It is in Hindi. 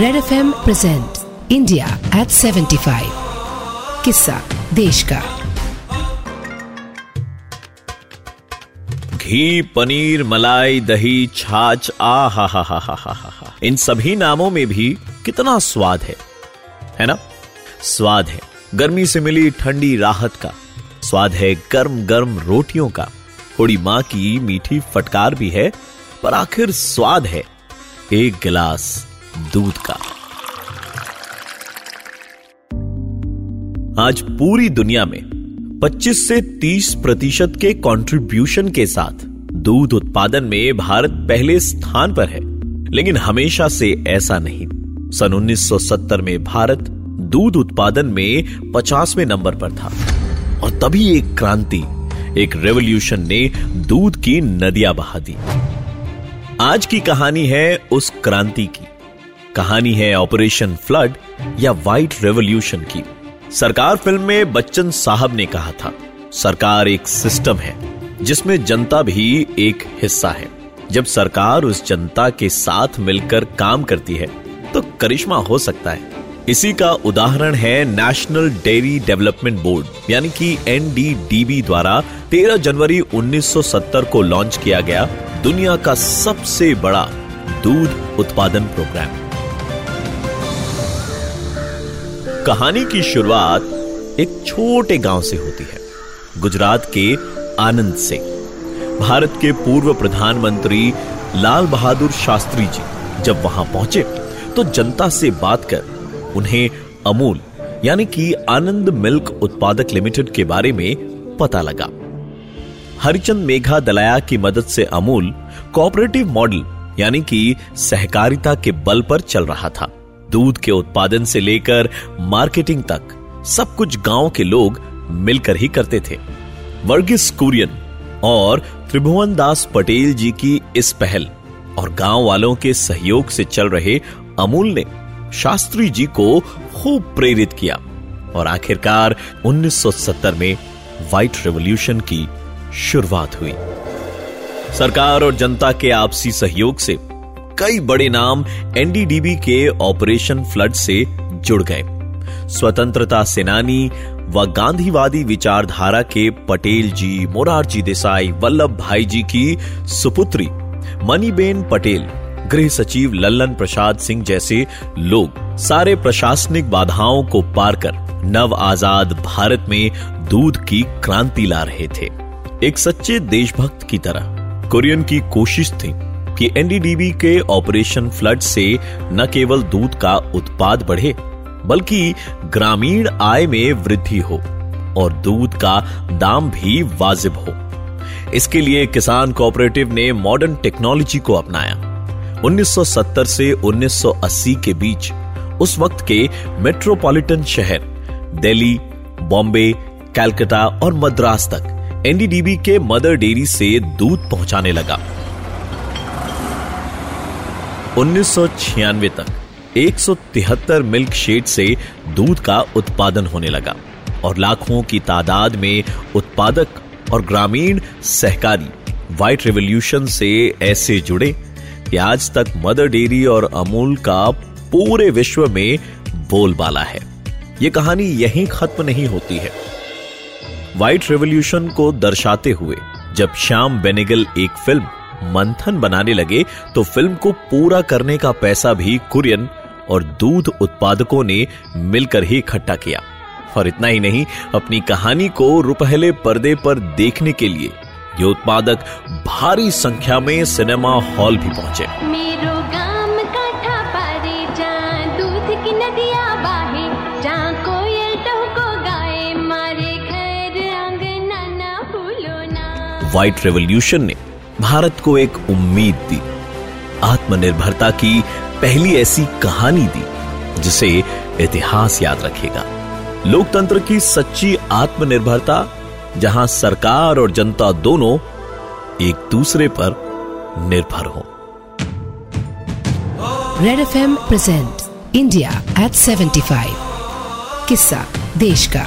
Red F M present India at 75 किस्सा देश का घी, पनीर, मलाई, दही, छाछ, आ हा हा हा हा हा हा। इन सभी नामों में भी कितना स्वाद है है ना? स्वाद है गर्मी से मिली ठंडी राहत का। स्वाद है गर्म गर्म रोटियों का। थोड़ी माँ की मीठी फटकार भी है, पर आखिर स्वाद है एक गिलास दूध का। आज पूरी दुनिया में 25 से 30 प्रतिशत के कंट्रीब्यूशन के साथ दूध उत्पादन में भारत पहले स्थान पर है, लेकिन हमेशा से ऐसा नहीं। सन 1970 में भारत दूध उत्पादन में 50वें नंबर पर था, और तभी एक क्रांति, एक रेवोल्यूशन ने दूध की नदियाँ बहा दी। आज की कहानी है उस क्रांति की। कहानी है ऑपरेशन फ्लड या व्हाइट रेवोल्यूशन की। सरकार फ़िल्म में बच्चन साहब ने कहा था, सरकार एक सिस्टम है, जिसमें जनता भी एक हिस्सा है। जब सरकार उस जनता के साथ मिलकर काम करती है तो करिश्मा हो सकता है। इसी का उदाहरण है नेशनल डेयरी डेवलपमेंट बोर्ड, यानी कि एनडीडीबी द्वारा 13 जनवरी 1970 को लॉन्च किया गया दुनिया का सबसे बड़ा दूध उत्पादन प्रोग्राम। कहानी की शुरुआत एक छोटे गाँव से होती है, गुजरात के आनंद से। भारत के पूर्व प्रधानमंत्री लाल बहादुर शास्त्री जी जब वहाँ पहुँचे तो जनता से बात कर उन्हें अमूल, यानी कि आनंद मिल्क उत्पादक लिमिटेड के बारे में पता लगा। हरिचंद मेघा दलाया की मदद से अमूल कोऑपरेटिव मॉडल यानी कि सहकारिता के बल पर चल रहा था। दूध के उत्पादन से लेकर मार्केटिंग तक, सब कुछ गाँव के लोग मिलकर ही करते थे। वर्गीस कुरियन और त्रिभुवन दास पटेल जी की इस पहल और गाँव वालों के सहयोग से चल रहे अमूल ने शास्त्री जी को खूब प्रेरित किया और आखिरकार 1970 में व्हाइट रेवोल्यूशन की शुरुआत हुई। सरकार और जनता के आपसी सहयोग से कई बड़े नाम एनडीडीबी के ऑपरेशन फ्लड से जुड़ गए। स्वतंत्रता सेनानी व गांधीवादी विचारधारा के पटेल जी, मोरारजी देसाई, वल्लभ भाई जी की सुपुत्री मनीबेन पटेल, गृह सचिव लल्लन प्रसाद सिंह जैसे लोग सारे प्रशासनिक बाधाओं को पार कर नव आज़ाद भारत में दूध की क्रांति ला रहे थे। एक सच्चे देशभक्त की तरह कुरियन की कोशिश थी कि एनडीडीबी के ऑपरेशन फ्लड से न केवल दूध का उत्पाद बढ़े, बल्कि ग्रामीण आय में वृद्धि हो और दूध का दाम भी वाजिब हो। इसके लिए किसान कोऑपरेटिव ने मॉडर्न टेक्नोलॉजी को अपनाया। 1970 से 1980 के बीच उस वक्त के मेट्रोपॉलिटन शहर, दिल्ली, बॉम्बे कैलकाटा और मद्रास तक एनडीडीबी के मदर डेयरी से दूध पहुँचाने लगा। 1996 तक 173 मिल्क शेड से दूध का उत्पादन होने लगा और लाखों की तादाद में उत्पादक और ग्रामीण सहकारी व्हाइट रेवोल्यूशन से ऐसे जुड़े कि आज तक मदर डेयरी और अमूल का पूरे विश्व में बोलबाला है। ये कहानी यहीं खत्म नहीं होती है। व्हाइट रेवोल्यूशन को दर्शाते हुए जब श्याम बेनेगल एक फ़िल्म मंथन बनाने लगे तो फ़िल्म को पूरा करने का पैसा भी कुरियन और दूध उत्पादकों ने मिलकर ही इकट्ठा किया। और इतना ही नहीं अपनी कहानी को रुपहले पर्दे पर देखने के लिए ये उत्पादक भारी संख्या में सिनेमा हॉल भी पहुँचे। व्हाइट रेवोल्यूशन ने भारत को एक उम्मीद दी, आत्मनिर्भरता की पहली ऐसी कहानी दी, जिसे इतिहास याद रखेगा। लोकतंत्र की सच्ची आत्मनिर्भरता, जहाँ सरकार और जनता दोनों एक दूसरे पर निर्भर हो। Red F M present India at 75 किस्सा देश का।